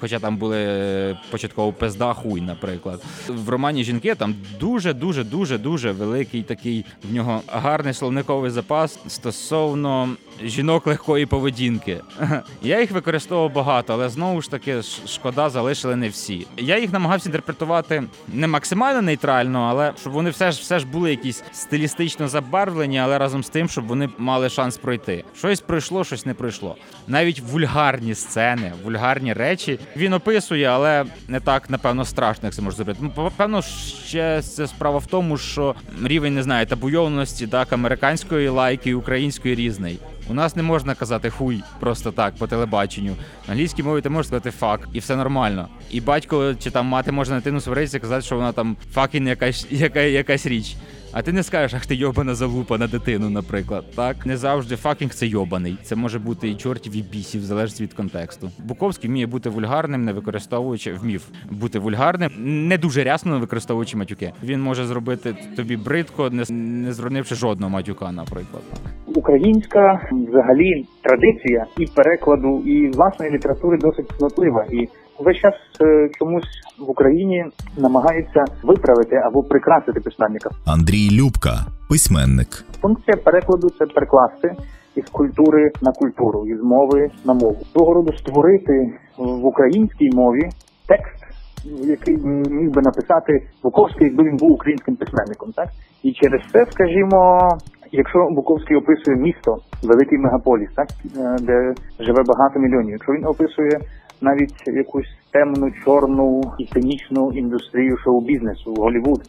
хоча там були початково пизда хуй, наприклад. В романі жінки там дуже, дуже, дуже, великий такий в нього гарний словниковий запас стосовно жінок легкої поведінки. Я їх використовував багато, але знову ж таки шкода залишили не всі. Я їх намагався інтерпретувати не максимально нейтрально, але щоб вони все ж все ж були якісь стилістично забарвлені, але разом з тим, щоб вони мали шанс пройти. Щось пройшло, щось не пройшло. Навіть вульгарні сцени, вульгарні речі він описує, але не так напевно страшно, як це може зробити. Ну, Певно, ще це справа в тому, що рівень не знаю, табуйовності так американської лайки і української різний. У нас не можна казати хуй просто так по телебаченню. На англійській мові ти можеш сказати fuck, і все нормально. І батько чи там мати може на дитину сваритися казати, що вона там fucking якась, яка, якась річ. А ти не скажеш, ах ти йобана залупа на дитину, наприклад. Так не завжди fucking це йобаний. Це може бути і чортів, і бісів, в залежності від контексту. Буковський вміє бути вульгарним, не використовуючи вмів бути вульгарним, не дуже рясно не використовуючи матюки. Він може зробити тобі бридко, не, не зронивши жодного матюка, наприклад. Українська взагалі традиція і перекладу, і власної літератури досить цнотлива. І весь час е, чомусь в Україні намагаються виправити або прикрасити письменника. Андрій Любка, письменник. Функція перекладу це перекласти із культури на культуру, із мови на мову. Того роду створити в українській мові текст, який міг би написати Буковський, якби він був українським письменником. Так і через це, скажімо, якщо Буковський описує місто, великий мегаполіс, так е, де живе багато мільйонів, якщо він описує навіть якусь темну, чорну і цинічну індустрію шоу-бізнесу Голлівуд,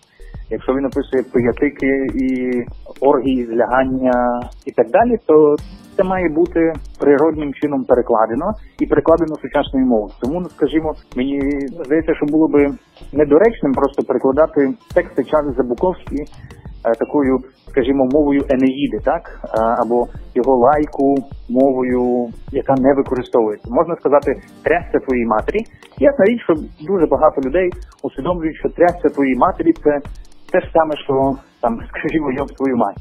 якщо він описує пиятики і оргії, злягання і так далі, то це має бути природним чином перекладено і перекладено сучасною мовою. Тому, ну, скажімо, мені здається, що було би недоречним просто перекладати тексти Чарльза Буковські такою, скажімо, мовою Енеїди, так Е, або його лайку мовою, яка не використовується. Можна сказати, трясся твоїй матері. Ясна річ, що дуже багато людей усвідомлюють, що трясся твоїй матері це те ж саме, що там, скажімо, йоб твою мать.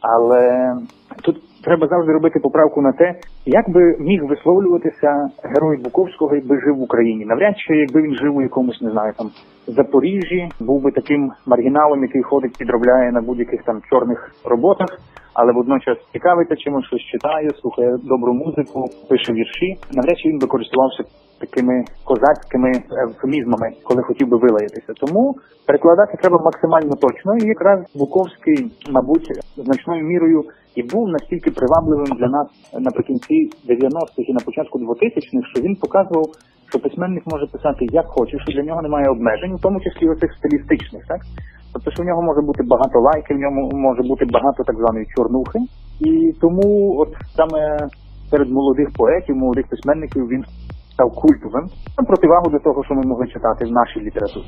Але тут треба завжди робити поправку на те, як би міг висловлюватися герой Буковського, якби жив в Україні. Навряд чи якби він жив у якомусь, не знаю, там Запоріжжі, був би таким маргіналом, який ходить, підробляє на будь-яких там чорних роботах, але водночас цікавиться чимось, щось читає, слухає добру музику, пише вірші. Навряд чи він би користувався такими козацькими евфемізмами, коли хотів би вилаятися. Тому перекладати треба максимально точно. І якраз Буковський, мабуть, значною мірою і був настільки привабливим для нас наприкінці 90-х і на початку 2000-х, що він показував, що письменник може писати як хоче, що для нього немає обмежень, у тому числі оцих стилістичних, так? Тобто, що в нього може бути багато лайків, в ньому може бути багато так званої чорнухи, і тому, от саме серед молодих поетів, молодих письменників він став культовим на противагу до того, що ми могли читати в нашій літературі.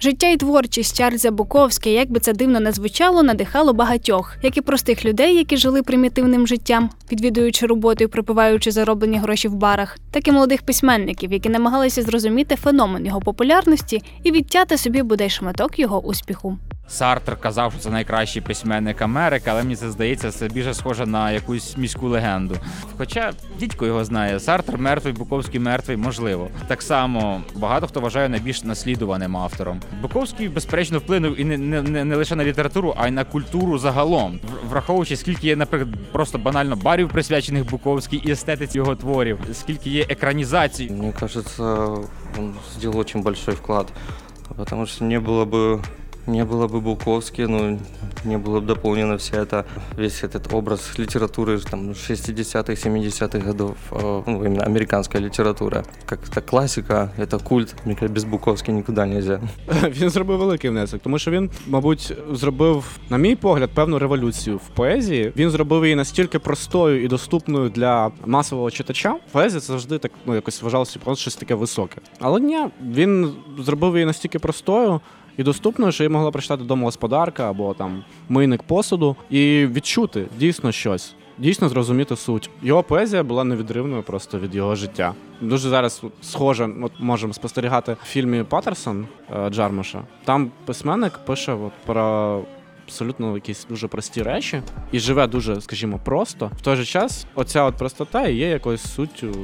Життя і творчість Чарльза Буковська, як би це дивно не звучало, надихало багатьох, як і простих людей, які жили примітивним життям, відвідуючи роботу і припиваючи зароблені гроші в барах, так і молодих письменників, які намагалися зрозуміти феномен його популярності і відтяти собі бодай шматок його успіху. Сартр казав, що це найкращий письменник Америки, але мені це здається, це більше схоже на якусь міську легенду. Хоча дідько його знає, Сартр мертвий, Буковський мертвий, можливо. Так само багато хто вважає найбільш наслідуваним автором. Буковський, безперечно, вплинув і не, не, не, лише на літературу, а й на культуру загалом, враховуючи, скільки є, наприклад, просто банально барів, присвячених Буковській і естетиці його творів, скільки є екранізацій. Мне кажется, он сделал очень большой вклад, потому что не было бы не было бы Буковски, ну, не было бы дополнено все это, весь этот образ литературы там, 60-х, 70-х годов, э, ну, именно американская литература. Как это классика, это культ, мне кажется, без Буковски никуда нельзя. Він зробив великий внесок, тому що він, мабуть, зробив, на мій погляд, певну революцію в поезії. Він зробив її настільки простою і доступною для масового читача. Поезія це завжди так ну якось вважалося просто щось таке високе. Але ні, він зробив її настільки простою. І доступною, що її могла прочитати домогосподарка або там мийник посуду, і відчути дійсно щось, дійсно зрозуміти суть. Його поезія була невідривною просто від його життя. Дуже зараз схоже, от можемо спостерігати в фільмі Паттерсон е, Джармуша. Там письменник пише от про. Абсолютно якісь дуже прості речі і живе дуже, скажімо, просто. В той же час, оця от простота і є якоюсь суттю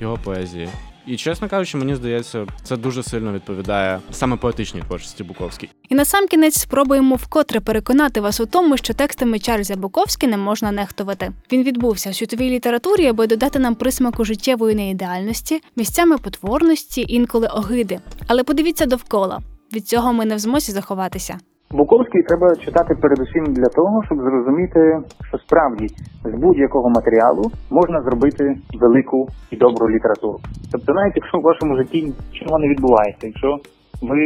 його поезії. І чесно кажучи, мені здається, це дуже сильно відповідає саме поетичній творчості Буковській. І насамкінець спробуємо вкотре переконати вас у тому, що текстами Чарльза Буковські не можна нехтувати. Він відбувся в світовій літературі, аби додати нам присмаку життєвої неідеальності, місцями потворності, інколи огиди. Але подивіться довкола. Від цього ми не в змозі заховатися. Буковський треба читати передусім для того, щоб зрозуміти, що справді з будь-якого матеріалу можна зробити велику і добру літературу. Тобто, навіть якщо в вашому житті нічого не відбувається, якщо ви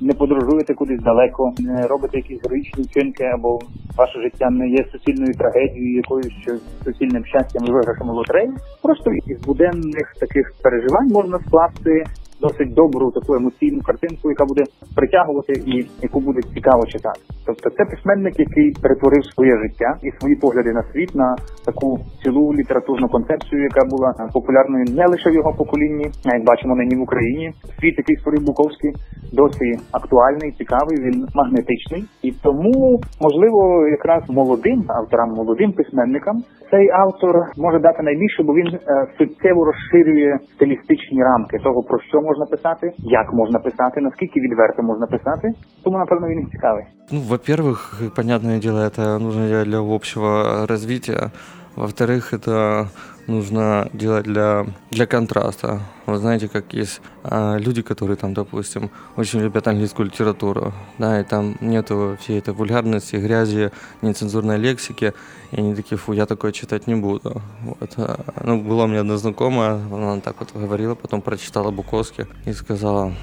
не подорожуєте кудись далеко, не робите якісь героїчні вчинки, або ваше життя не є суцільною трагедією, якоюсь суцільним щастям і виграшем лотереї, просто із буденних таких переживань можна скласти досить добру таку емоційну картинку, яка буде притягувати і яку буде цікаво читати. Тобто це письменник, який перетворив своє життя і свої погляди на світ на таку цілу літературну концепцію, яка була популярною не лише в його поколінні, а як бачимо нині в Україні. Світ, який створив Буковський, досі актуальний, цікавий, він магнетичний, і тому можливо якраз молодим авторам, молодим письменникам цей автор може дати найбільше, бо він е, суттєво розширює стилістичні рамки того, про що можна писати, як можна писати, наскільки відверто можна писати. Тому напевно він і цікавий. Ну, во-первых, понятное дело, это нужно делать для общего развития. Во-вторых, это нужно делать для, для контраста. Вы знаете, как есть а, люди, которые там, допустим, очень любят английскую литературу, да, и там нету всей этой вульгарности, грязи, нецензурной лексики, и они такие, фу, я такое читать не буду. Вот. а, Ну, была у меня одна знакомая, она так вот говорила, потом прочитала Буковский и сказала,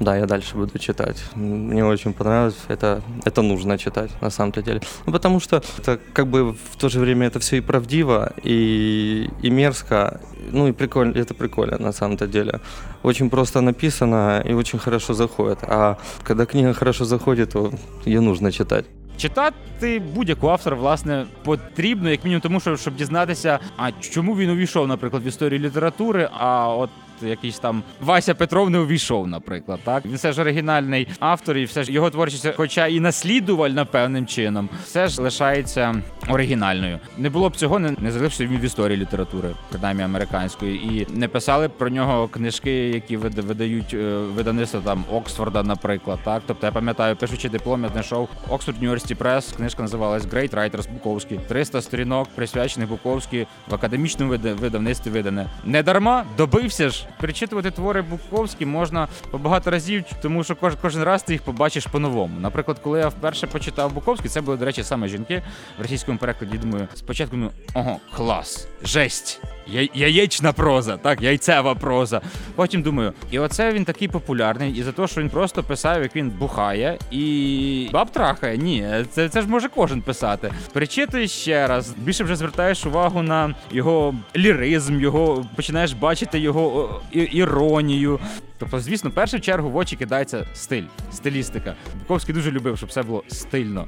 да, я дальше буду читать. Мне очень понравилось. Это, это нужно читать на самом-то деле. Ну, потому что это как бы в то же время это все и правдиво, и, и мерзко, ну и прикольно, это прикольно на самом-то деле. Очень просто написано и очень хорошо заходит. А когда книга хорошо заходит, то ее нужно читать. Читати будь-яку автора, власне, потрібно, як мінімум, тому що щоб дізнатися, а чому він увійшов, наприклад, в історію літератури, а от. Якийсь там Вася Петров не увійшов, наприклад, так він все ж оригінальний автор, і все ж його творчість, хоча і наслідувальна певним чином, все ж лишається оригінальною. Не було б цього, не, не він в історії літератури, принаймні американської, і не писали про нього книжки, які вид- видають е, видавництво там Оксфорда, наприклад. Так, тобто я пам'ятаю, пишучи диплом, я знайшов Oxford University Press, книжка називалась Great Writers Буковський. 300 сторінок присвячених Буковській в академічному вида- видавництві видане. Не дарма добився ж. Перечитувати твори Буковські можна по багато разів, тому що кож, кожен раз ти їх побачиш по-новому. Наприклад, коли я вперше почитав Буковський, це були, до речі, саме жінки в російському перекладі. Думаю, спочатку думаю, ого, клас, жесть. Я- Яєчна проза, так, яйцева проза. Потім думаю, і оце він такий популярний, і за те, що він просто писав, як він бухає і баб трахає. Ні, це, це ж може кожен писати. Перечитуєш ще раз, більше вже звертаєш увагу на його ліризм, його починаєш бачити його іронію. Тобто, звісно, в першу чергу в очі кидається стиль, стилістика. Буковський дуже любив, щоб все було стильно.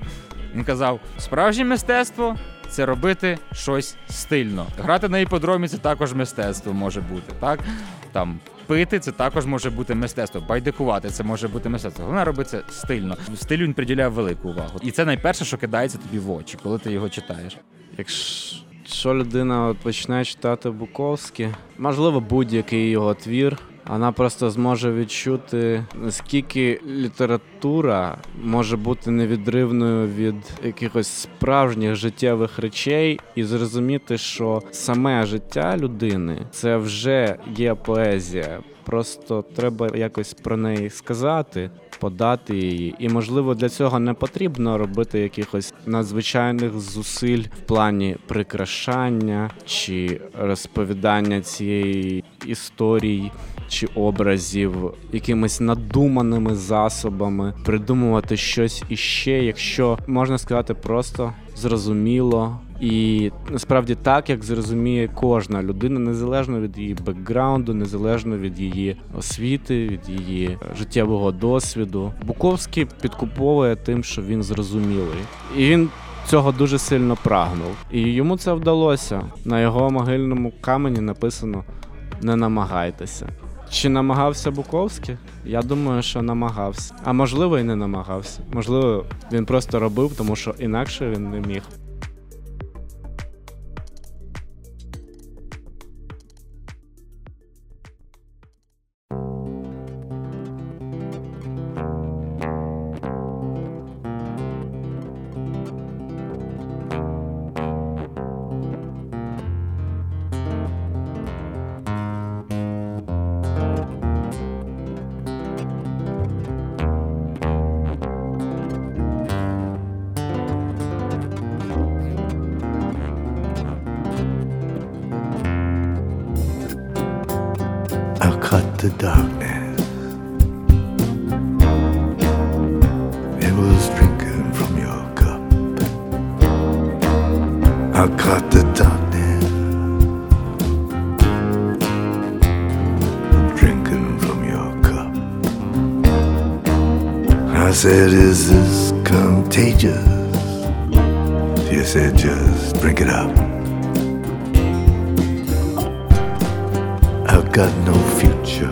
Він казав: справжнє мистецтво це робити щось стильно. Грати на іподромі це також мистецтво може бути, так? Там пити це також може бути мистецтво. Байдикувати це може бути мистецтво. Головне робити це стильно. Стилю він приділяв велику увагу. І це найперше, що кидається тобі в очі, коли ти його читаєш. Якщо людина почне читати Буковський, можливо, будь-який його твір, вона просто зможе відчути, наскільки література може бути невідривною від якихось справжніх життєвих речей, і зрозуміти, що саме життя людини це вже є поезія. Просто треба якось про неї сказати, подати її. І можливо для цього не потрібно робити якихось надзвичайних зусиль в плані прикрашання чи розповідання цієї історії чи образів якимись надуманими засобами, придумувати щось іще, якщо можна сказати, просто зрозуміло. І насправді так, як зрозуміє кожна людина, незалежно від її бекграунду, незалежно від її освіти, від її життєвого досвіду. Буковський підкуповує тим, що він зрозумілий, і він цього дуже сильно прагнув. І йому це вдалося. На його могильному камені написано Не намагайтеся. Чи намагався Буковський? Я думаю, що намагався. А можливо, і не намагався. Можливо, він просто робив, тому що інакше він не міг. Said, Is this contagious. She said, just drink it up. I've got no future.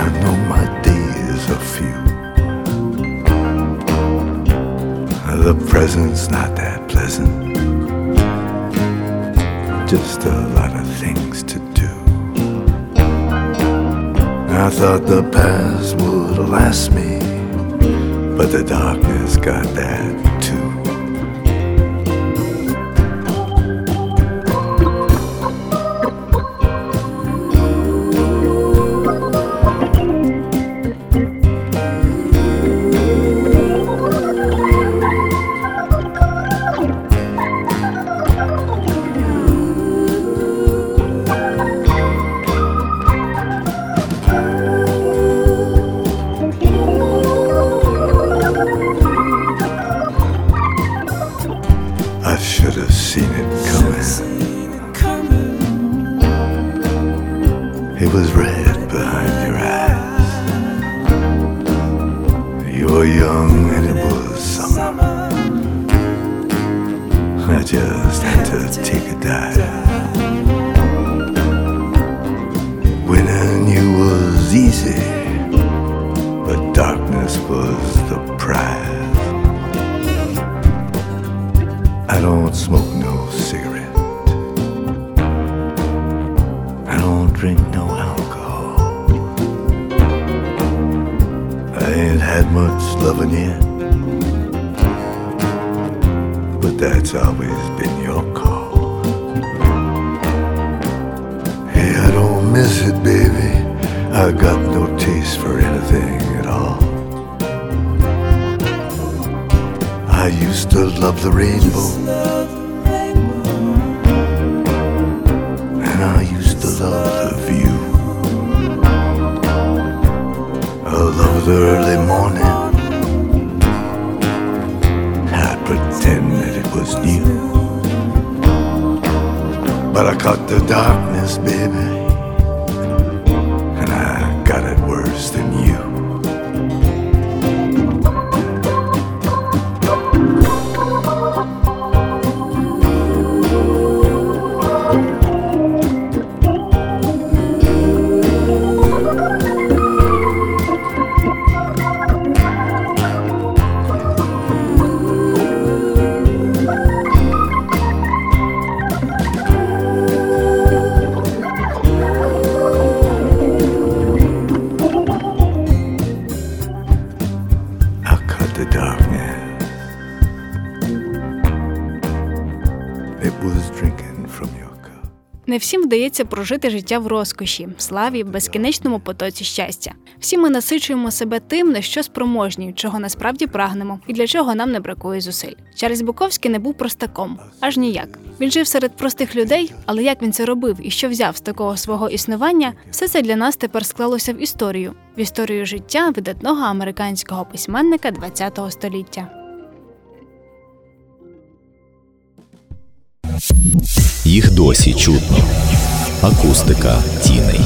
I know my days are few. The present's not that pleasant. Just a lot of thought the past would last me, but the darkness got that that's always been your call. Hey, I don't miss it, baby. I got no taste for anything at all. I used to love the rainbow. And I used to love the view. I love the early morning. Was new. But I caught the darkness, baby. Вдається прожити життя в розкоші, славі, безкінечному потоці щастя. Всі ми насичуємо себе тим, на що спроможні, чого насправді прагнемо, і для чого нам не бракує зусиль. Чарльз Буковський не був простаком, аж ніяк. Він жив серед простих людей, але як він це робив і що взяв з такого свого існування, все це для нас тепер склалося в історію, в історію життя видатного американського письменника ХХ століття. Їх досі чутно. Акустика тіней.